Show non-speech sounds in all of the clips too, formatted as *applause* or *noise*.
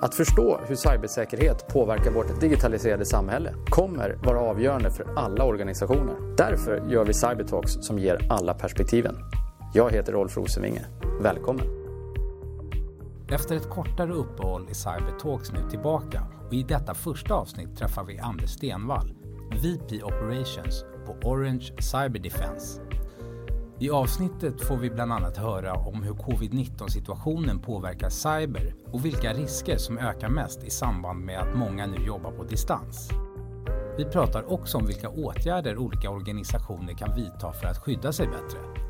Att förstå hur cybersäkerhet påverkar vårt digitaliserade samhälle kommer vara avgörande för alla organisationer. Därför gör vi Cybertalks som ger alla perspektiven. Jag heter Rolf Rosenvinge. Välkommen! Efter ett kortare uppehåll är Cybertalks nu tillbaka och i detta första avsnitt träffar vi Anders Stenvall, VP Operations på Orange Cyber Defense i avsnittet får vi bland annat höra om hur covid-19 situationen påverkar cyber och vilka risker som ökar mest i samband med att många nu jobbar på distans. Vi pratar också om vilka åtgärder olika organisationer kan vidta för att skydda sig bättre.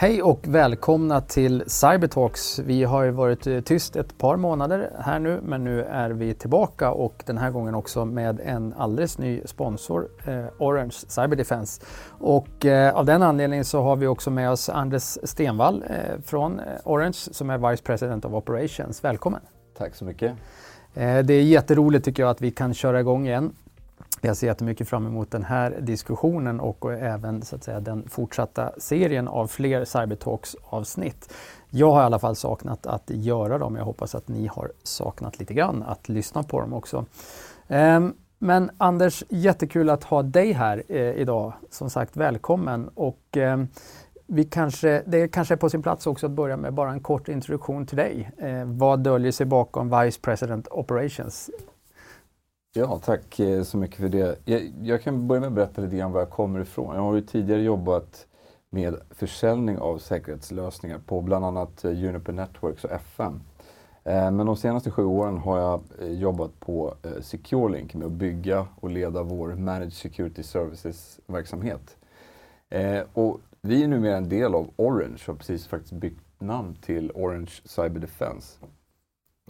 Hej och välkomna till Cybertalks. Vi har ju varit eh, tyst ett par månader här nu men nu är vi tillbaka och den här gången också med en alldeles ny sponsor, eh, Orange Cyber Defense. Och eh, av den anledningen så har vi också med oss Anders Stenvall eh, från eh, Orange som är Vice President of Operations. Välkommen! Tack så mycket! Eh, det är jätteroligt tycker jag att vi kan köra igång igen. Jag ser jättemycket fram emot den här diskussionen och även så att säga, den fortsatta serien av fler Cybertalks avsnitt. Jag har i alla fall saknat att göra dem. Jag hoppas att ni har saknat lite grann att lyssna på dem också. Ehm, men Anders, jättekul att ha dig här eh, idag. Som sagt, välkommen. Och, ehm, vi kanske, det kanske är på sin plats också att börja med bara en kort introduktion till dig. Eh, vad döljer sig bakom Vice President Operations? Ja, tack eh, så mycket för det. Jag, jag, kan börja med att berätta lite grann var jag kommer ifrån. Jag har ju tidigare jobbat med försäljning av säkerhetslösningar på bland annat eh, Juniper Networks och FM. Eh, men de senaste sju åren har jag jobbat på SecureLink med att bygga och leda vår Managed Security Services-verksamhet. Och vi är numera en del av Orange och har precis faktiskt bytt namn till Orange Cyber Defense.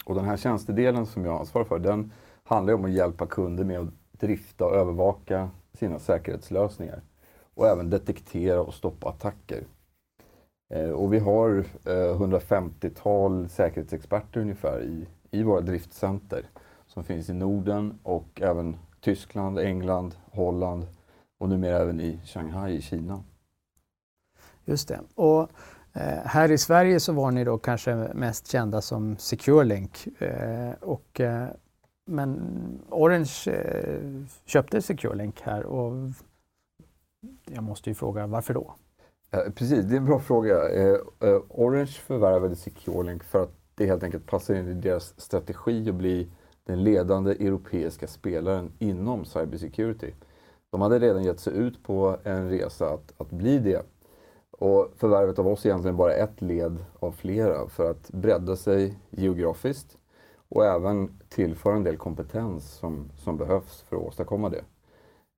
Och den här tjänstedelen som jag ansvarar för, den handlar om att hjälpa kunder med att drifta och övervaka sina säkerhetslösningar och även detektera och stoppa attacker. Eh, och vi har eh, 150-tal säkerhetsexperter ungefär i, i våra driftcenter som finns i Norden och även Tyskland, England, Holland och numera även i Shanghai i Kina. Just det. Och eh, här i Sverige så var ni då kanske mest kända som SecureLink. Och, men Orange eh, köpte SecureLink här och jag måste ju fråga varför då? Eh, precis, det är en bra fråga. Eh, eh, Orange förvärvade SecureLink för att det helt enkelt passar in i deras strategi att bli den ledande europeiska spelaren inom cybersecurity. De hade redan gett sig ut på en resa att, att bli det. Och förvärvet av oss är egentligen bara ett led av flera för att bredda sig geografiskt och även tillföra en del kompetens som, som behövs för att åstadkomma det.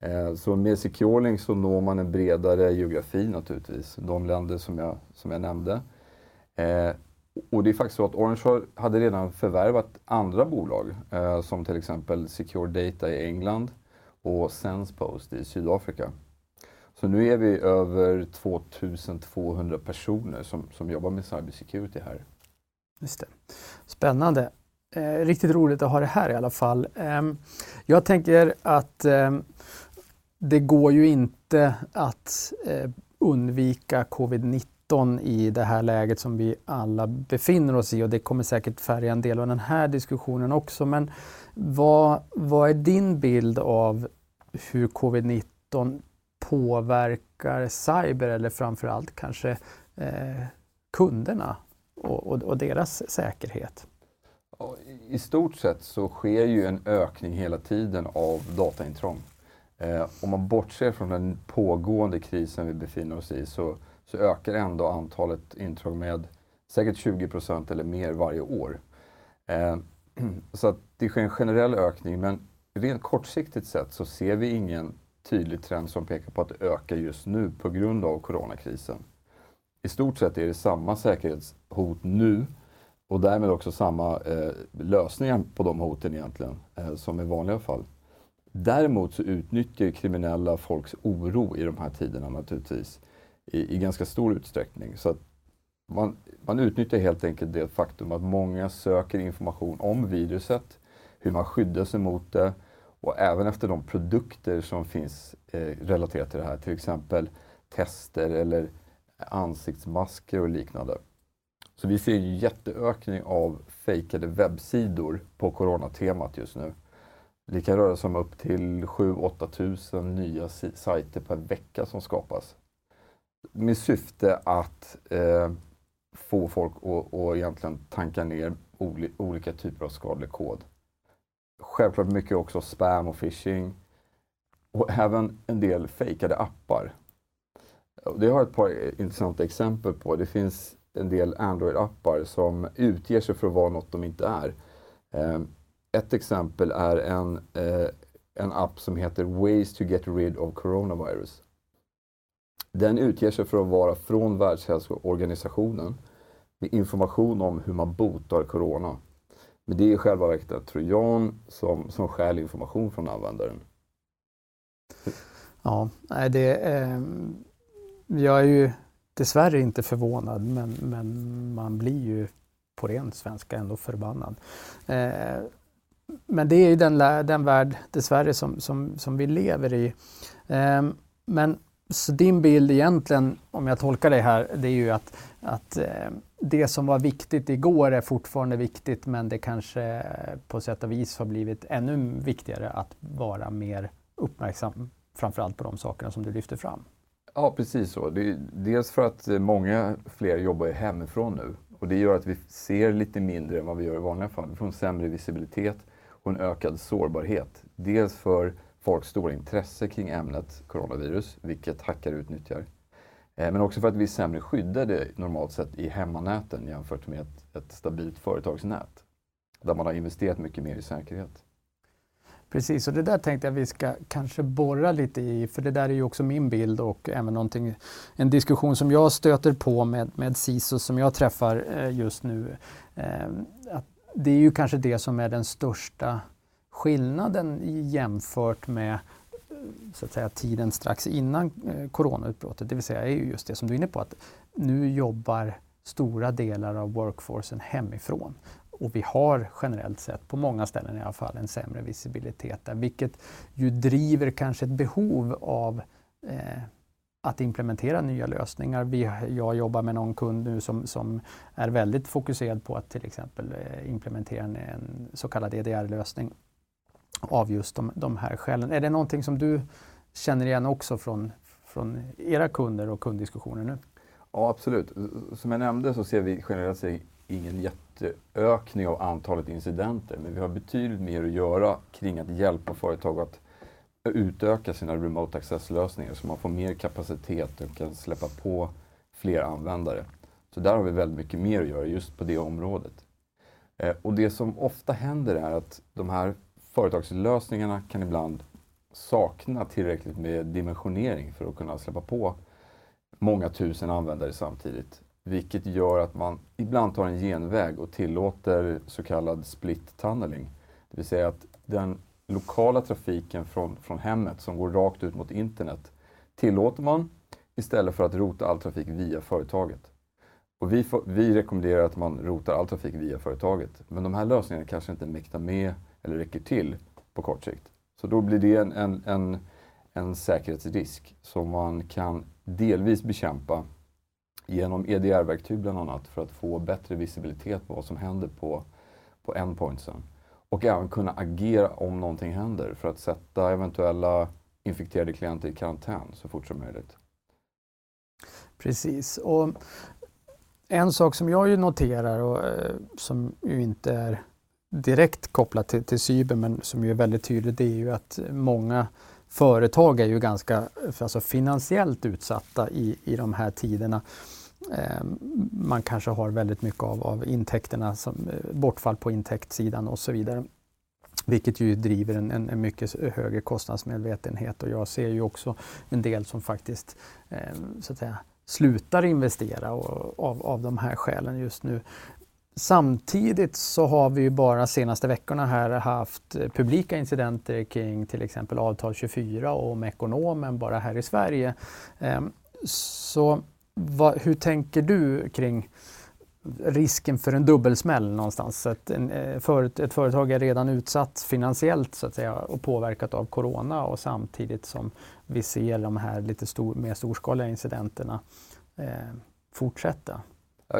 Eh, så med SecureLink så når man en bredare geografi naturligtvis, de länder som jag, som jag nämnde. Eh, och det är faktiskt så att Orange hade redan förvärvat andra bolag eh, som till exempel Secure Data i England och SensePost i Sydafrika. Så nu är vi över 2200 personer som, som jobbar med cybersecurity här. Just det. Spännande. Eh, riktigt roligt att ha det här i alla fall. Eh, jag tänker att eh, det går ju inte att eh, undvika covid-19 i det här läget som vi alla befinner oss i och det kommer säkert färga en del av den här diskussionen också. Men vad, vad är din bild av hur covid-19 påverkar cyber eller framförallt kanske eh, kunderna och, och, och deras säkerhet? I stort sett så sker ju en ökning hela tiden av dataintrång. Eh, om man bortser från den pågående krisen vi befinner oss i så, så ökar ändå antalet intrång med säkert 20 procent eller mer varje år. Eh, *clears throat* så att det sker en generell ökning men rent kortsiktigt sett så ser vi ingen tydlig trend som pekar på att det ökar just nu på grund av coronakrisen. I stort sett är det samma säkerhetshot nu och därmed också samma eh, lösningar på de hoten egentligen eh, som i vanliga fall. Däremot så utnyttjar kriminella folks oro i de här tiderna naturligtvis i, i ganska stor utsträckning. Så man, man utnyttjar helt enkelt det faktum att många söker information om viruset, hur man skyddar sig mot det och även efter de produkter som finns eh, relaterat till det här, till exempel tester eller ansiktsmasker och liknande. Så vi ser en jätteökning av fejkade webbsidor på coronatemat just nu. Det kan röra sig om upp till 7-8 tusen nya sajter per vecka som skapas. Med syfte att eh, få folk att, att egentligen tanka ner olika typer av skadlig kod. Självklart mycket också spam och phishing. Och även en del fejkade appar. Det har jag ett par intressanta exempel på. Det finns en del Android-appar som utger sig för att vara något de inte är. Eh, ett exempel är en, eh, en app som heter Ways to get rid of coronavirus. Den utger sig för att vara från Världshälsoorganisationen med information om hur man botar corona. Men det är i själva verket en trojan som, som stjäl information från användaren. Ja, det, eh, jag är ju dessvärre inte förvånad men, men man blir ju på ren svenska ändå förbannad. Eh, men det är ju den, den värld dessvärre som, som, som vi lever i. Eh, men så din bild egentligen, om jag tolkar dig här, det är ju att, att eh, det som var viktigt igår är fortfarande viktigt men det kanske på sätt och vis har blivit ännu viktigare att vara mer uppmärksam framförallt på de sakerna som du lyfter fram. Ja, precis så. Det dels för att eh, många fler jobbar hemifrån nu och det gör att vi ser lite mindre än vad vi gör i vanliga fall. Vi får en sämre visibilitet och en ökad sårbarhet. Dels för folks stora intresse kring ämnet coronavirus, vilket hackare utnyttjar. Eh, men också för att vi är sämre skyddade normalt sett i hemmanäten jämfört med ett, ett stabilt företagsnät. Där man har investerat mycket mer i säkerhet. Precis, och det där tänkte jag vi ska kanske borra lite i, för det där är ju också min bild och även någonting, en diskussion som jag stöter på med, med CISO som jag träffar eh, just nu. Eh, att det är ju kanske det som är den största skillnaden jämfört med eh, så att säga, tiden strax innan coronautbrottet. Det vill säga är ju just det som du är inne på att nu jobbar stora delar av workforcen hemifrån. Och vi har generellt sett, på många ställen i alla fall, en sämre visibilitet där, vilket ju driver kanske ett behov av eh, att implementera nya lösningar. Vi, jag jobbar med någon kund nu som, som är väldigt fokuserad på att till exempel eh, implementera en, en så kallad EDR-lösning av just de, de här skälen. Är det någonting som du känner igen också från, från era kunder och kunddiskussioner nu? Ja, absolut. Som jag nämnde så ser vi generellt sett ingen jätteökning av antalet incidenter, men vi har betydligt mer att göra kring att hjälpa företag att utöka sina remote access-lösningar så man får mer kapacitet och kan släppa på fler användare. Så där har vi väldigt mycket mer att göra just på det området. Eh, och det som ofta händer är att de här företagslösningarna kan ibland sakna tillräckligt med dimensionering för att kunna släppa på många tusen användare samtidigt. Vilket gör att man ibland tar en genväg och tillåter så kallad split tunneling. Det vill säga att den lokala trafiken från, från hemmet som går rakt ut mot internet tillåter man istället för att rota all trafik via företaget. Och vi, vi rekommenderar att man rotar all trafik via företaget. Men de här lösningarna kanske inte mäktar med eller räcker till på kort sikt. Så då blir det en, en, en, en säkerhetsrisk som man kan delvis bekämpa genom EDR-verktyg bland annat för att få bättre visibilitet på vad som händer på, på endpointsen. Och även kunna agera om någonting händer för att sätta eventuella infekterade klienter i karantän så fort som möjligt. Precis. Och en sak som jag ju noterar och eh, som ju inte är direkt kopplat till, till cyber men som ju är väldigt tydligt det är ju att många företag är ju ganska alltså finansiellt utsatta i, i de här tiderna. Eh, man kanske har väldigt mycket av, av intäkterna, som, eh, bortfall på intäktssidan och så vidare. Vilket ju driver en, en, en, mycket högre kostnadsmedvetenhet och jag ser ju också en del som faktiskt eh, så att säga, slutar investera och, av, av de här skälen just nu. Samtidigt så har vi ju bara senaste veckorna här haft publika incidenter kring till exempel avtal 24 och om ekonomen bara här i Sverige. Ehm, så vad, hur tänker du kring risken för en dubbelsmäll någonstans? Att en, eh, för, ett företag är redan utsatt finansiellt så att säga och påverkat av Corona och samtidigt som vi ser de här lite stor, mer storskaliga incidenterna eh, fortsätta.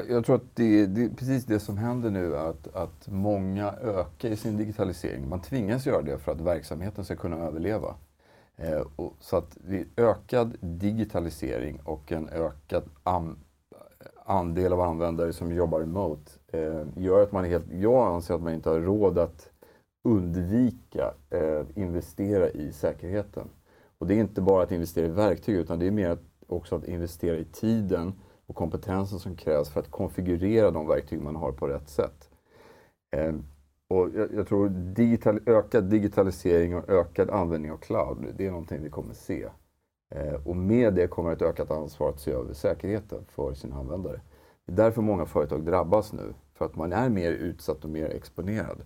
Jag tror att det, är precis det som händer nu, att, att många ökar i sin digitalisering. Man tvingas göra det för att verksamheten ska kunna överleva. Eh, och, så att det ökad digitalisering och en ökad an, andel av användare som jobbar remote eh, gör att man helt, jag anser att man inte har råd att undvika eh, investera i säkerheten. Och det är inte bara att investera i verktyg utan det är mer också att investera i tiden och kompetensen som krävs för att konfigurera de verktyg man har på rätt sätt. Eh, och jag, jag, tror digital, ökad digitalisering och ökad användning av cloud, det är någonting vi kommer se. Eh, och med det kommer ett ökat ansvar att se över säkerheten för sina användare. Det är därför många företag drabbas nu, för att man är mer utsatt och mer exponerad.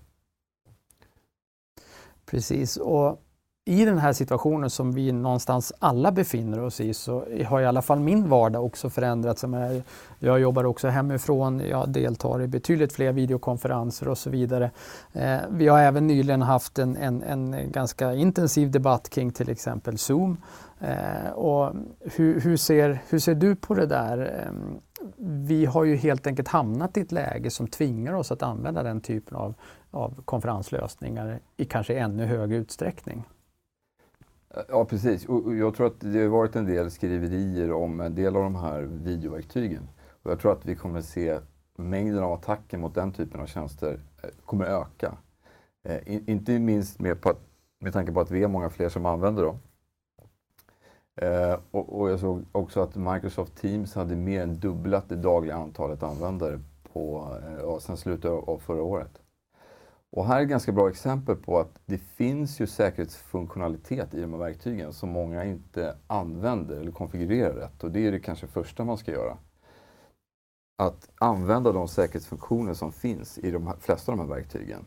Precis, och i den här situationen som vi någonstans alla befinner oss i så har i alla fall min vardag också förändrats. Jag jobbar också hemifrån, jag deltar i betydligt fler videokonferenser och så vidare. Eh, vi har även nyligen haft en, en, en ganska intensiv debatt kring till exempel Zoom. Eh, och hur, hur, ser, hur ser du på det där? Ehm, vi har ju helt enkelt hamnat i ett läge som tvingar oss att använda den typen av, av konferenslösningar i kanske ännu högre utsträckning. Ja, precis. Och jag tror att det har varit en del skriverier om en del av de här videoverktygen. Och jag tror att vi kommer se mängden av attacker mot den typen av tjänster eh, kommer öka. Eh, inte minst med, på, med tanke på att vi är många fler som använder dem. Eh, och, och, jag såg också att Microsoft Teams hade mer än dubblat det dagliga antalet användare på, eh, sedan slutet av förra året. Och här är ett ganska bra exempel på att det finns ju säkerhetsfunktionalitet i de här verktygen som många inte använder eller konfigurerar rätt. Och det är det kanske första man ska göra. Att använda de säkerhetsfunktioner som finns i de flesta av de här verktygen.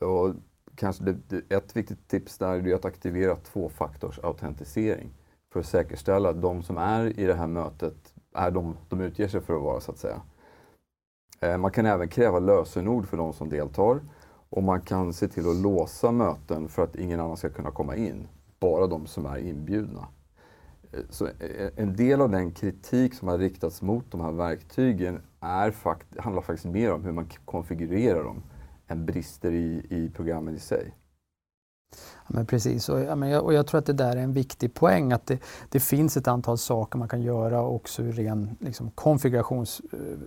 Och kanske det, det, ett viktigt tips där är att aktivera tvåfaktorsautentisering för att säkerställa att de som är i det här mötet är de de utger sig för att vara så att säga. Eh, man kan även kräva lösenord för de som deltar och man kan se till att låsa möten för att ingen annan ska kunna komma in. Bara de som är inbjudna. Eh, så eh, en del av den kritik som har riktats mot de här verktygen är fakt handlar faktiskt mer om hur man konfigurerar dem än brister i, i programmen i sig. Ja, men precis, och, ja, men jag, och jag tror att det där är en viktig poäng att det, det finns ett antal saker man kan göra också ur ren liksom, konfigurations eh,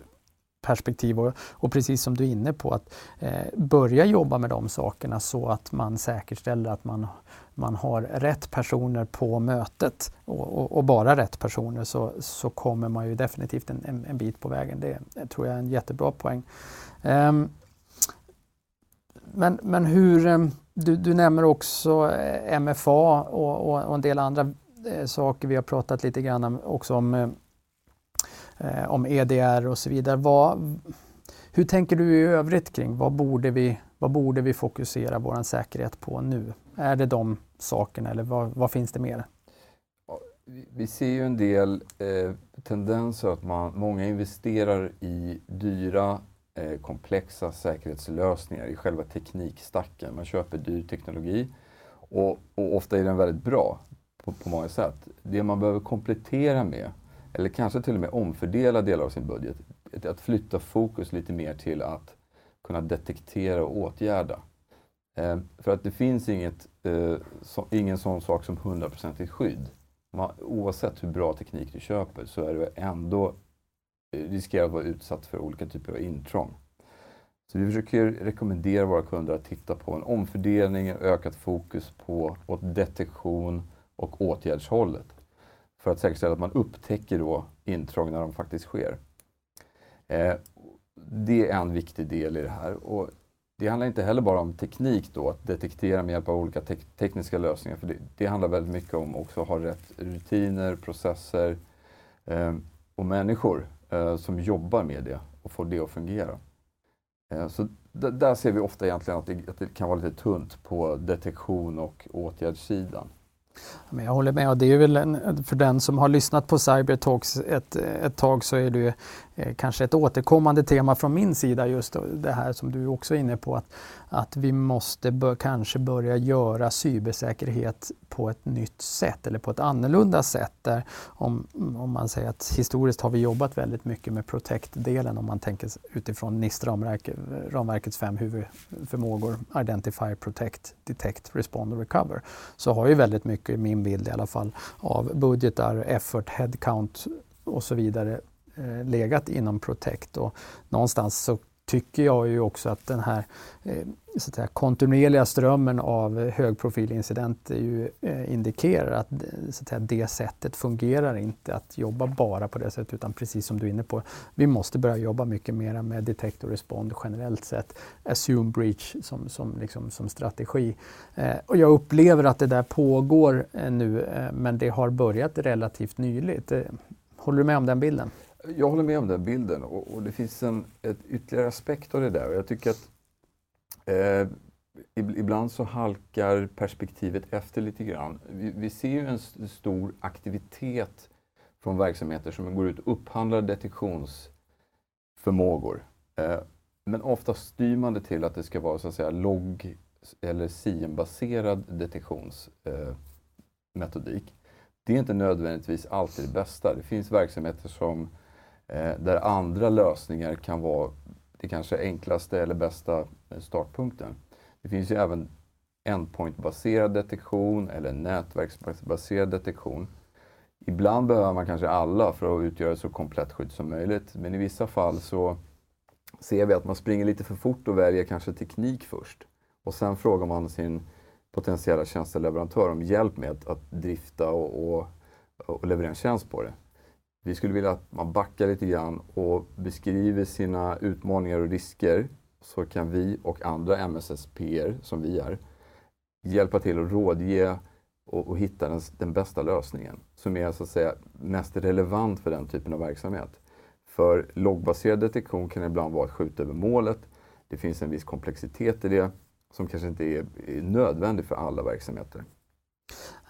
perspektiv och, och, precis som du är inne på att eh, börja jobba med de sakerna så att man säkerställer att man, man har rätt personer på mötet och, och, och bara rätt personer så, så kommer man ju definitivt en, en, en bit på vägen. Det, det, tror jag är en jättebra poäng. Eh, men, men hur, eh, du, du nämner också eh, MFA och, och, och en del andra eh, saker. Vi har pratat lite grann också om eh, eh, om EDR och så vidare. Vad, hur tänker du i övrigt kring vad borde vi, vad borde vi fokusera vår säkerhet på nu? Är det de sakerna eller vad, vad finns det mer? Vi ser ju en del eh, tendenser att man, många investerar i dyra eh, komplexa säkerhetslösningar i själva teknikstacken. Man köper dyr teknologi och, och ofta är den väldigt bra på, på många sätt. Det man behöver komplettera med eller kanske till och med omfördela delar av sin budget. Att flytta fokus lite mer till att kunna detektera och åtgärda. Eh, för att det finns inget, eh, så, ingen sån sak som 100% skydd. Man, oavsett hur bra teknik du köper så är du ändå eh, riskerar att vara utsatt för olika typer av intrång. Så vi försöker rekommendera våra kunder att titta på en omfördelning, ökat fokus på detektion och åtgärdshållet för att säkerställa att man upptäcker då intrång när de faktiskt sker. Eh, det är en viktig del i det här. Och det handlar inte heller bara om teknik då, att detektera med hjälp av olika te tekniska lösningar. För det, det, handlar väldigt mycket om också att ha rätt rutiner, processer eh, och människor eh, som jobbar med det och får det att fungera. Eh, så där ser vi ofta egentligen att det, att det kan vara lite tunt på detektion och åtgärdssidan. Men jag håller med. Och det är väl en, för den som har lyssnat på Cybertalks ett, ett tag så är det eh, kanske ett återkommande tema från min sida just det här som du också är inne på att, att vi måste bör, kanske börja göra cybersäkerhet på ett nytt sätt eller på ett annorlunda sätt. Där om, om man säger att historiskt har vi jobbat väldigt mycket med Protect-delen om man tänker utifrån NIST-ramverkets fem huvudförmågor Identify, Protect, Detect, Respond och Recover så har ju väldigt mycket, min bild i alla fall, av budgetar, effort, headcount och så vidare eh, legat inom Protect. Och någonstans så tycker jag ju också att den här eh, så att säga, kontinuerliga strömmen av högprofilincidenter ju, eh, indikerar att, så att säga, det sättet fungerar inte att jobba bara på det sättet utan precis som du är inne på, vi måste börja jobba mycket mer med detect och respond generellt sett. Assume breach som, som, liksom, som strategi. Eh, och jag upplever att det där pågår eh, nu eh, men det har börjat relativt nyligt. Eh, håller du med om den bilden? Jag håller med om den bilden och, och det finns en ett ytterligare aspekt av det där. Och jag tycker att eh, ibland så halkar perspektivet efter lite grann. Vi, vi ser ju en stor aktivitet från verksamheter som går ut och upphandlar detektionsförmågor. Eh, men ofta styr man det till att det ska vara så att säga logg eller SIEM-baserad detektionsmetodik. Eh, det är inte nödvändigtvis alltid det bästa. Det finns verksamheter som Eh, där andra lösningar kan vara det kanske enklaste eller bästa eh, startpunkten. Det finns ju även endpoint-baserad detektion eller nätverksbaserad detektion. Ibland behöver man kanske alla för att utgöra ett så komplett skydd som möjligt. Men i vissa fall så ser vi att man springer lite för fort och väljer kanske teknik först. Och sen frågar man sin potentiella tjänsteleverantör om hjälp med att drifta och, och, och leverera en tjänst på det. Vi skulle vilja att man backar lite grann och beskriver sina utmaningar och risker så kan vi och andra MSSPer som vi är hjälpa till att rådge och, och hitta den, den, bästa lösningen som är så att säga mest relevant för den typen av verksamhet. För loggbaserad detektion kan ibland vara att skjuta över målet. Det finns en viss komplexitet i det som kanske inte är, är nödvändig för alla verksamheter.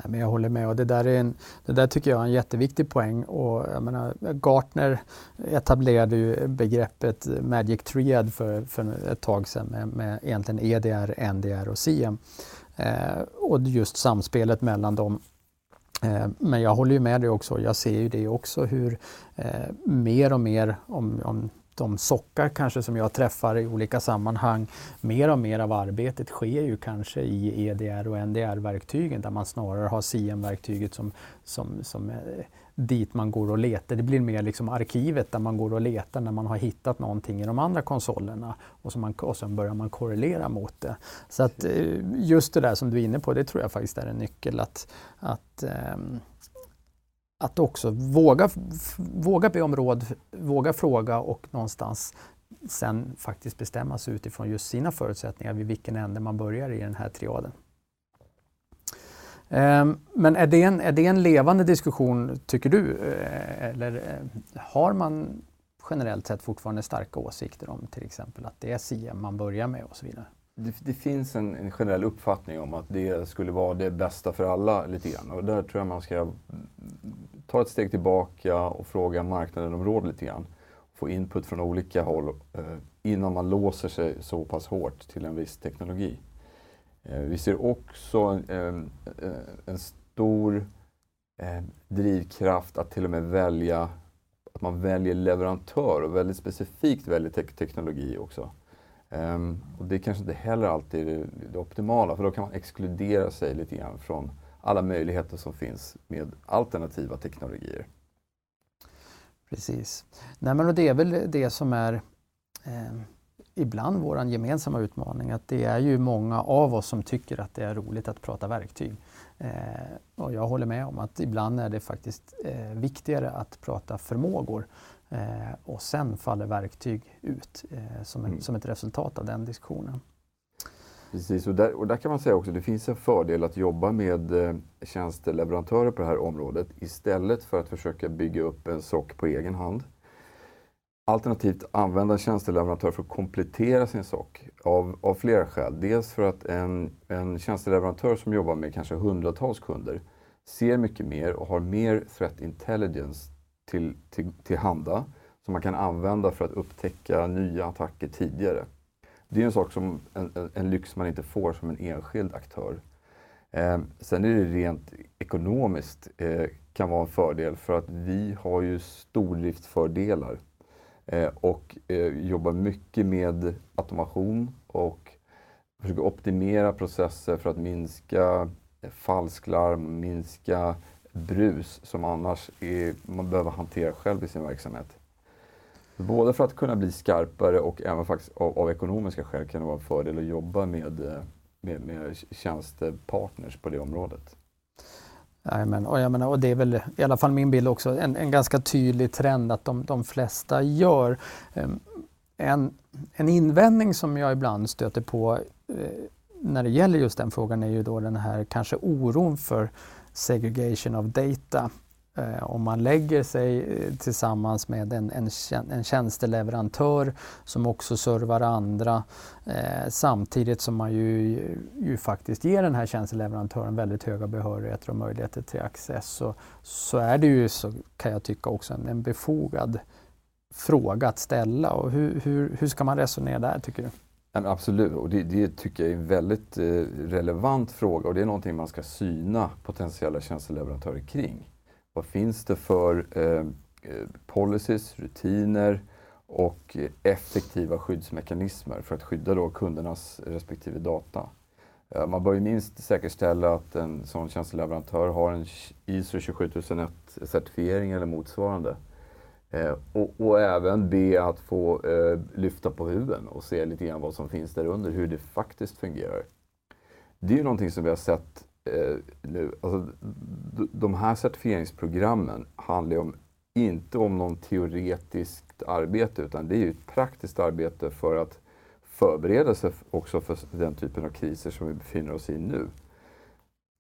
Men jag håller med och det där, är en, det där tycker jag är en jätteviktig poäng. Och jag menar, Gartner etablerade ju begreppet Magic Triad för, för ett tag sedan med, med egentligen EDR, NDR och CM. Eh, och just samspelet mellan dem. Eh, men jag håller ju med dig också, jag ser ju det också hur eh, mer och mer om, om de sockar kanske som jag träffar i olika sammanhang, mer och mer av arbetet sker ju kanske i EDR och NDR-verktygen där man snarare har CM-verktyget som, som, som eh, dit man går och letar. Det blir mer liksom arkivet där man går och letar när man har hittat någonting i de andra konsolerna och, så man, och sen börjar man korrelera mot det. Så att eh, just det där som du är inne på, det tror jag faktiskt är en nyckel att, att um, att också våga, våga be om råd, våga fråga och någonstans sen faktiskt bestämma sig utifrån just sina förutsättningar vid vilken ände man börjar i den här triaden. Ehm, men är det, en, är det en levande diskussion, tycker du? Eh, eller eh, har man generellt sett fortfarande starka åsikter om till exempel att det är SIEM man börjar med och så vidare? Det, det finns en, en, generell uppfattning om att det skulle vara det bästa för alla lite grann. Och där tror jag man ska ta ett steg tillbaka och fråga marknaden om råd lite grann. Få input från olika håll eh, innan man låser sig så pass hårt till en viss teknologi. Eh, vi ser också eh, en stor eh, drivkraft att till och med välja att man väljer leverantör och väldigt specifikt väljer te teknologi också. Um, och det kanske inte heller alltid är det, det optimala för då kan man exkludera sig lite grann från alla möjligheter som finns med alternativa teknologier. Precis. Nej, men det är väl det som är eh, ibland vår gemensamma utmaning, att det är ju många av oss som tycker att det är roligt att prata verktyg. Eh, och jag håller med om att ibland är det faktiskt eh, viktigare att prata förmågor eh, och sen faller verktyg ut eh, som, en, mm. som ett resultat av den diskussionen. Precis, och där, och där kan man säga också att det finns en fördel att jobba med eh, tjänsteleverantörer på det här området istället för att försöka bygga upp en SOC på egen hand. Alternativt använda tjänsteleverantör för att komplettera sin SOC av, av flera skäl. Dels för att en, en tjänsteleverantör som jobbar med kanske hundratals kunder ser mycket mer och har mer threat intelligence till, till, till handa som man kan använda för att upptäcka nya attacker tidigare. Det är en sak som en, en lyx man inte får som en enskild aktör. Eh, sen är det rent ekonomiskt eh, kan vara en fördel för att vi har ju stordriftsfördelar eh, och eh, jobbar mycket med automation och försöker optimera processer för att minska eh, falsklarm, minska brus som annars är, man behöver hantera själv i sin verksamhet. Både för att kunna bli skarpare och även faktiskt av, av ekonomiska skäl kan det vara en fördel att jobba med, eh, med, med tjänstepartners på det området. Amen. och, jag menar, och det är väl i alla fall min bild också en, en ganska tydlig trend att de, de flesta gör. Ehm, en, en invändning som jag ibland stöter på eh, när det gäller just den frågan är ju då den här kanske oron för segregation of data. Eh, om man lägger sig eh, tillsammans med en, en, en tjänsteleverantör som också servar andra eh, samtidigt som man ju, ju faktiskt ger den här tjänsteleverantören väldigt höga behörigheter och möjligheter till access så, så är det ju, så kan jag tycka, också en, en befogad fråga att ställa. Och hur, hur, hur ska man resonera där tycker du? Absolut, och det, det, tycker jag är en väldigt eh, relevant fråga och det är någonting man ska syna potentiella tjänsteleverantörer kring. Vad finns det för eh, eh, policies, rutiner och effektiva skyddsmekanismer för att skydda då kundernas respektive data? Eh, man bör ju minst säkerställa att en sån tjänsteleverantör har en ISO 27001 certifiering eller motsvarande. Eh, och, och, även be att få eh, lyfta på huven och se lite grann vad som finns där under, hur det faktiskt fungerar. Det är ju någonting som vi har sett eh, nu. Alltså, de här certifieringsprogrammen handlar ju om, inte om någon teoretiskt arbete utan det är ju ett praktiskt arbete för att förbereda sig också för den typen av kriser som vi befinner oss i nu.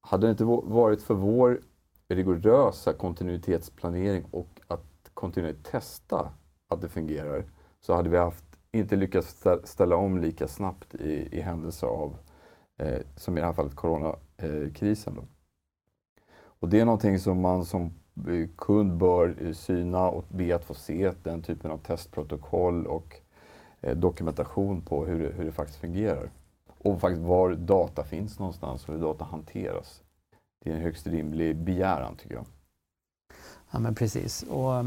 Hade det inte varit för vår rigorösa kontinuitetsplanering och kontinuerligt testa att det fungerar så hade vi haft, inte lyckats ställa om lika snabbt i, i händelse av, eh, som i det här fallet, coronakrisen. Då. Och det är någonting som man som eh, kund bör eh, syna och be att få se den typen av testprotokoll och eh, dokumentation på hur det, hur det faktiskt fungerar. Och faktiskt var data finns någonstans och hur data hanteras. Det är en högst rimlig begäran tycker jag. Ja men precis. Och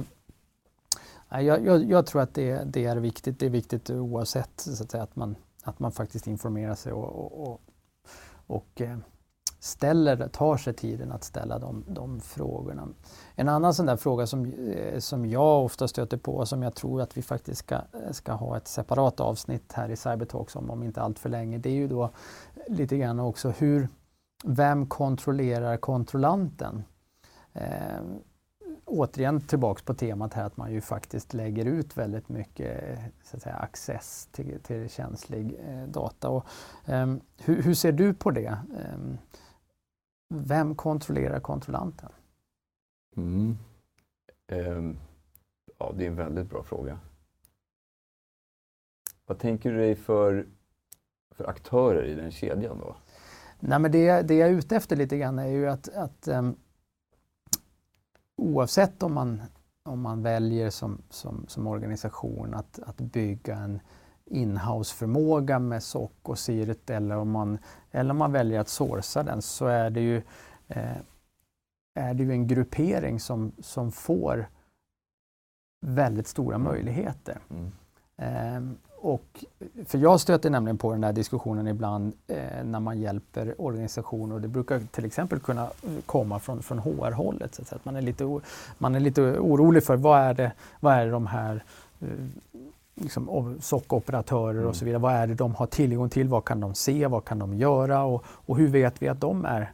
jag, jag, jag, tror att det, det, är viktigt. Det är viktigt oavsett så att, säga, att, man, att man faktiskt informerar sig och, och, och, och eh, ställer, tar sig tiden att ställa de, de frågorna. En annan sån där fråga som, eh, som jag ofta stöter på och som jag tror att vi faktiskt ska, ska ha ett separat avsnitt här i Cybertalks om, om inte allt för länge, det är ju då lite grann också hur, vem kontrollerar kontrollanten? Eh, återigen tillbaks på temat här att man ju faktiskt lägger ut väldigt mycket så att säga, access till, till känslig eh, data. Och, eh, hur, hur, ser du på det? Eh, vem kontrollerar kontrollanten? Mm. Um, ja, det är en väldigt bra fråga. Vad tänker du dig för, för aktörer i den kedjan då? Nej, men det, det jag är ute efter lite grann är ju att, att um, oavsett om man, om man väljer som, som, som organisation att, att bygga en inhouse-förmåga med SOC och CIRT eller om man, eller om man väljer att sourca den så är det ju, eh, är det ju en gruppering som, som får väldigt stora möjligheter. Mm. Eh, och, för jag stöter nämligen på den här diskussionen ibland eh, när man hjälper organisationer och det brukar till exempel kunna komma från, från HR-hållet. Så att man, är lite, man är lite orolig för vad är det, vad är det de här eh, liksom, sockoperatörer mm. och så vidare, vad är det de har tillgång till, vad kan de se, vad kan de göra och, och hur vet vi att de är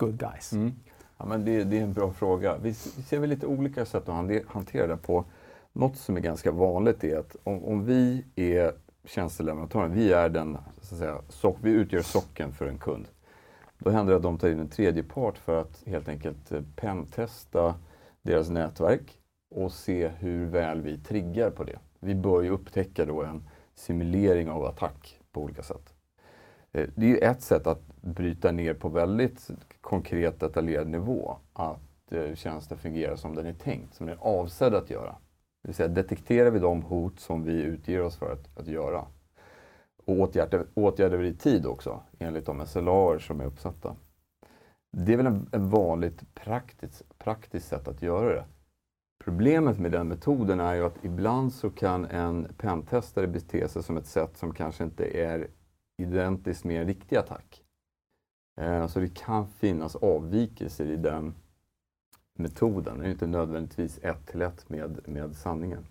good guys? Mm. Ja, men det, det, är en bra fråga. Vi, vi ser väl lite olika sätt att hantera det på. Något som är ganska vanligt är att om, om vi är tjänsteleverantören, vi är den, så att säga, sock, vi utgör socken för en kund. Då händer det att de tar in en tredje part för att helt enkelt eh, pentesta deras nätverk och se hur väl vi triggar på det. Vi bör ju upptäcka då en simulering av attack på olika sätt. Eh, det är ju ett sätt att bryta ner på väldigt konkret detaljerad nivå att eh, tjänsten fungerar som den är tänkt, som den är avsedd att göra. Det vill säga detekterar vi de hot som vi utger oss för att, att göra. Och åtgärdar, åtgärder vi i tid också, enligt de SLA som är uppsatta. Det är väl en, en vanligt praktiskt, praktiskt sätt att göra det. Problemet med den metoden är ju att ibland så kan en pentestare bete sig som ett sätt som kanske inte är identiskt med en riktig attack. Eh, så det kan finnas avvikelser i den metoden. Det är inte nödvändigtvis ett till ett med, med sanningen.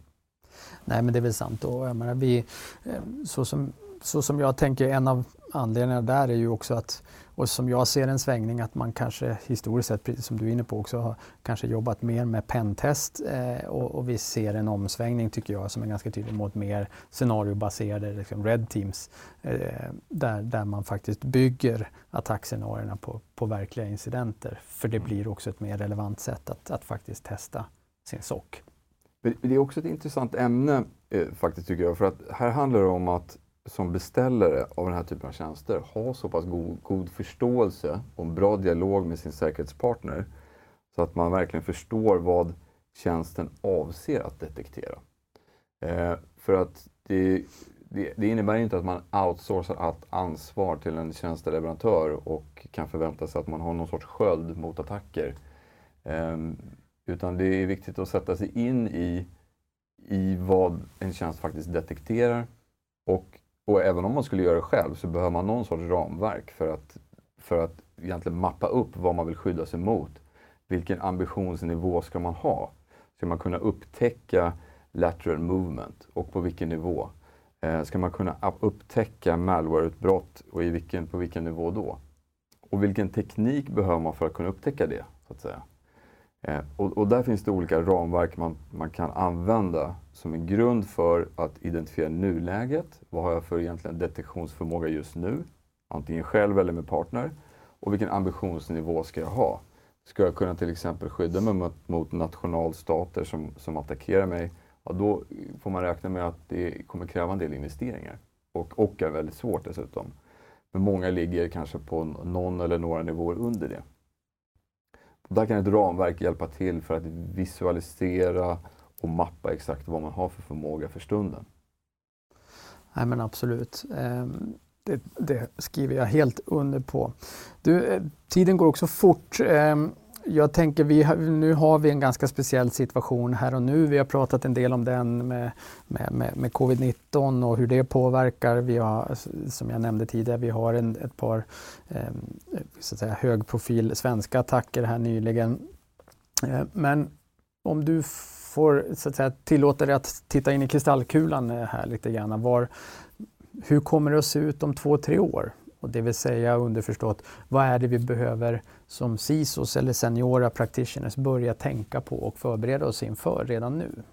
Nej men det är väl sant. Då. jag menar, vi, eh, så, som, så som jag tänker, en av anledningarna där är ju också att och som jag ser en svängning att man kanske historiskt sett, precis som du är inne på också, har kanske jobbat mer med pentest eh, och, och, vi ser en omsvängning tycker jag som är ganska tydlig mot mer scenariobaserade liksom red teams eh, där, där man faktiskt bygger attackscenarierna på, på verkliga incidenter. För det blir också ett mer relevant sätt att, att faktiskt testa sin SOC. Det är också ett intressant ämne eh, faktiskt tycker jag, för att här handlar det om att som beställare av den här typen av tjänster ha så pass god, god förståelse och en bra dialog med sin säkerhetspartner så att man verkligen förstår vad tjänsten avser att detektera. Eh, för att det, det, det, innebär inte att man outsourcar allt ansvar till en tjänsteleverantör och kan förvänta sig att man har någon sorts sköld mot attacker. Eh, utan det är viktigt att sätta sig in i, i vad en tjänst faktiskt detekterar och och även om man skulle göra det själv så behöver man någon sorts ramverk för att, för att egentligen mappa upp vad man vill skydda sig mot. Vilken ambitionsnivå ska man ha? Ska man kunna upptäcka lateral movement och på vilken nivå? Eh, ska man kunna upptäcka malwareutbrott och i vilken, på vilken nivå då? Och vilken teknik behöver man för att kunna upptäcka det? så att säga? Eh, och, och, där finns det olika ramverk man, man kan använda som en grund för att identifiera nuläget. Vad har jag för egentligen detektionsförmåga just nu? Antingen själv eller med partner. Och vilken ambitionsnivå ska jag ha? Ska jag kunna till exempel skydda mig mot, mot nationalstater som, som attackerar mig? Ja, då får man räkna med att det kommer kräva en del investeringar. Och, och är väldigt svårt dessutom. Men många ligger kanske på någon eller några nivåer under det. Där kan ett ramverk hjälpa till för att visualisera och mappa exakt vad man har för förmåga för stunden. Nej men absolut. Ehm, det, det skriver jag helt under på. Du, eh, tiden går också fort. Ehm, jag tänker, vi, nu har vi en ganska speciell situation här och nu. Vi har pratat en del om den med, med, med, med covid-19 och hur det påverkar. Vi har, som jag nämnde tidigare, vi har en, ett par eh, så att säga, högprofil svenska attacker här nyligen. Eh, men om du får så att säga, tillåta dig att titta in i kristallkulan eh, här lite grann. Var, hur kommer det att se ut om två, tre år? Och det vill säga underförstått, vad är det vi behöver som CISOs eller seniora practitioners börja tänka på och förbereda oss inför redan nu?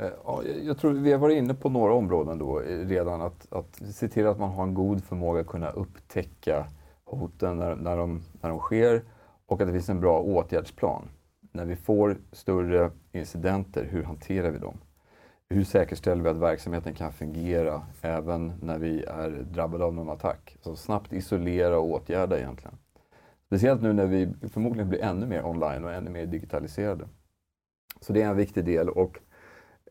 Eh, ja, jag tror vi har varit inne på några områden då eh, redan. Att, att se till att man har en god förmåga att kunna upptäcka hoten när, när, de, när de sker och att det finns en bra åtgärdsplan. När vi får större incidenter, hur hanterar vi dem? hur säkerställer vi att verksamheten kan fungera även när vi är drabbade av någon attack? Så snabbt isolera och åtgärda egentligen. Speciellt nu när vi förmodligen blir ännu mer online och ännu mer digitaliserade. Så det är en viktig del och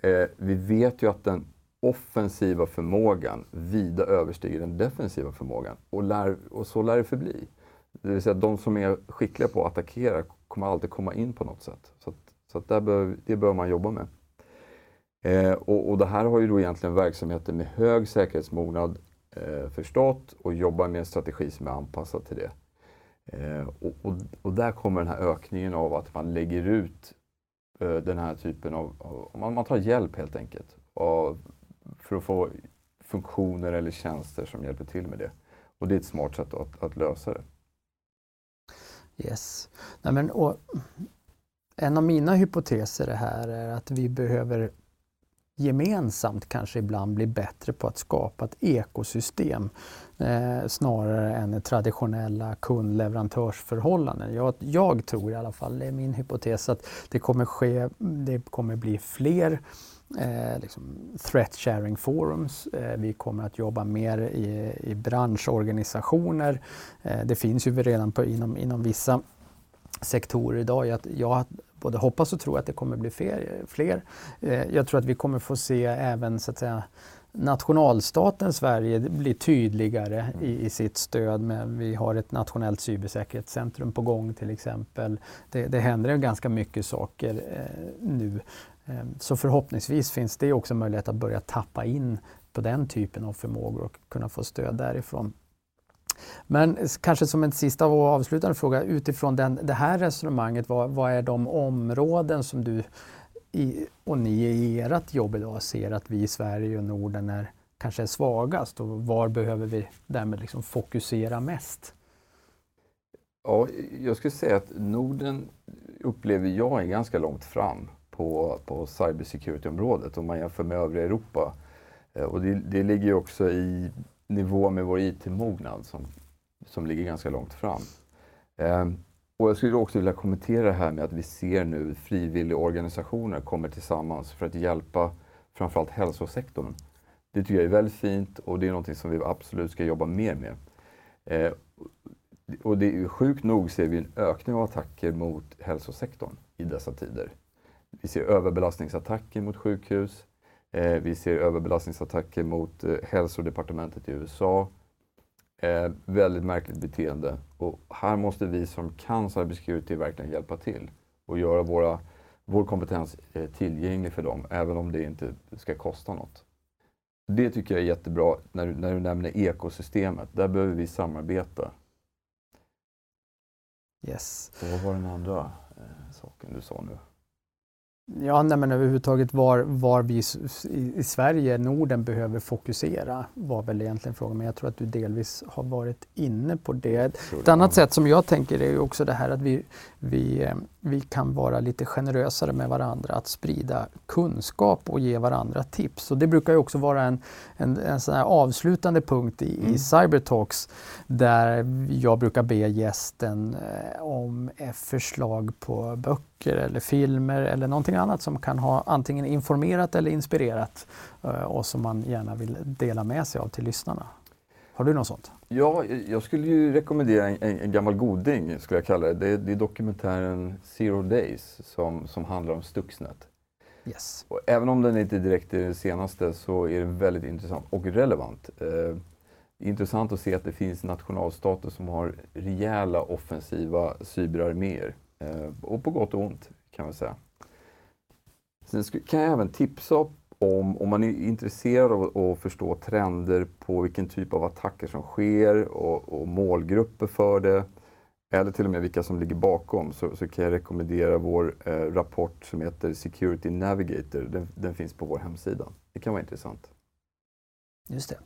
eh, vi vet ju att den offensiva förmågan vida överstiger den defensiva förmågan och, lär, och så lär det förbli. Det vill säga att de som är skickliga på att attackera kommer alltid komma in på något sätt. Så, att, så att bör, det bör man jobba med. Eh, och, och, det här har ju då egentligen verksamheter med hög säkerhetsmognad eh, förstått och jobbar med en strategi som är anpassad till det. Eh, och, och, och, där kommer den här ökningen av att man lägger ut eh, den här typen av, av man, man, tar hjälp helt enkelt av, för att få funktioner eller tjänster som hjälper till med det. Och det är ett smart sätt att, att lösa det. Yes. Nej, men, och, en av mina hypoteser här är att vi behöver gemensamt kanske ibland blir bättre på att skapa ett ekosystem eh, snarare än traditionella kundleverantörsförhållanden. Jag, jag, tror i alla fall, det är min hypotes, att det kommer, ske, det kommer bli fler eh, liksom threat sharing forums. Eh, vi kommer att jobba mer i, i branschorganisationer. Eh, det finns ju redan på, inom, inom vissa sektorer idag. Jag, jag både hoppas och tror att det kommer bli fler. fler. Eh, jag tror att vi kommer få se även så att säga, nationalstaten Sverige blir tydligare i, i, sitt stöd. Men vi har ett nationellt cybersäkerhetscentrum på gång till exempel. Det, det händer ganska mycket saker eh, nu. Eh, så förhoppningsvis finns det också möjlighet att börja tappa in på den typen av förmågor och kunna få stöd därifrån. Men kanske som en sista och avslutande fråga utifrån den, det här resonemanget, vad, vad är de områden som du i, och ni i ert jobb idag ser att vi i Sverige och Norden är kanske är svagast och var behöver vi därmed liksom fokusera mest? Ja, jag skulle säga att Norden upplever jag är ganska långt fram på, på cybersecurity-området om man jämför med övriga Europa. Eh, och det, det ligger också i nivå med vår IT-mognad som, som ligger ganska långt fram. Eh, och jag skulle också vilja kommentera det här med att vi ser nu frivilligorganisationer kommer tillsammans för att hjälpa framförallt hälsosektorn. Det tycker jag är väldigt fint och det är någonting som vi absolut ska jobba mer med. Eh, och det är sjukt nog ser vi en ökning av attacker mot hälsosektorn i dessa tider. Vi ser överbelastningsattacker mot sjukhus. Eh, vi ser överbelastningsattacker mot eh, hälsodepartementet i USA. Eh, väldigt märkligt beteende. Och här måste vi som kan cybersecurity verkligen hjälpa till och göra våra, vår kompetens eh, tillgänglig för dem, även om det inte ska kosta något. Det tycker jag är jättebra när, när du nämner ekosystemet. Där behöver vi samarbeta. Yes. Och vad var den andra eh, saken du sa nu? Ja, nej, men överhuvudtaget var, var vi i, i, Sverige, Norden, behöver fokusera var väl egentligen frågan. Men jag tror att du delvis har varit inne på det. Ett annat sätt som jag tänker är också det här att vi, vi, eh, vi kan vara lite generösare med varandra att sprida kunskap och ge varandra tips. Och det brukar ju också vara en, en, en sån avslutande punkt i, mm. i Cybertalks där jag brukar be gästen eh, om förslag på böcker eller filmer eller någonting annat som kan ha antingen informerat eller inspirerat eh, och som man gärna vill dela med sig av till lyssnarna. Har du något sånt? Ja, jag skulle ju rekommendera en, en, en gammal goding, skulle jag kalla det. det. Det är dokumentären Zero Days som, som handlar om Stuxnet. Yes. Och även om den inte direkt är det senaste så är den väldigt intressant och relevant. Eh, intressant att se att det finns nationalstater som har rejäla offensiva cyberarméer. Eh, och på gott och ont kan man säga. Sen kan jag även tipsa om, om man är intresserad av att förstå trender på vilken typ av attacker som sker och, och målgrupper för det, eller till och med vilka som ligger bakom, så, så kan jag rekommendera vår eh, rapport som heter Security Navigator. Den, den, finns på vår hemsida. Det kan vara intressant. Just det.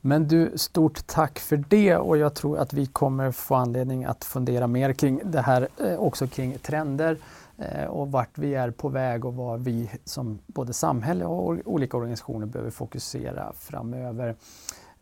Men du, stort tack för det och jag tror att vi kommer få anledning att fundera mer kring det här, eh, också kring trender Eh, och vart vi är på väg och vad vi som både samhälle och olika organisationer behöver fokusera framöver.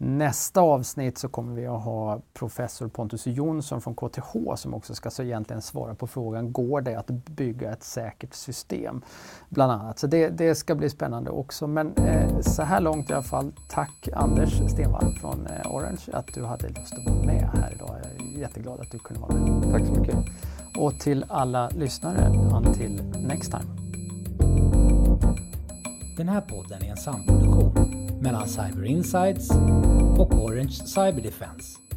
Nästa avsnitt så kommer vi att ha professor Pontus Jonsson från KTH som också ska så egentligen svara på frågan, går det att bygga ett säkert system? Bland annat. Så det, det ska bli spännande också. Men eh, så här långt i alla fall, tack Anders Stenvall från eh, Orange att du hade lust att vara med här idag. Jag är jätteglad att du kunde vara med. Tack så mycket. Och till alla lyssnare, until next time. Den här podden är en samproduktion mellan Cyber Insights och Orange Cyber Defense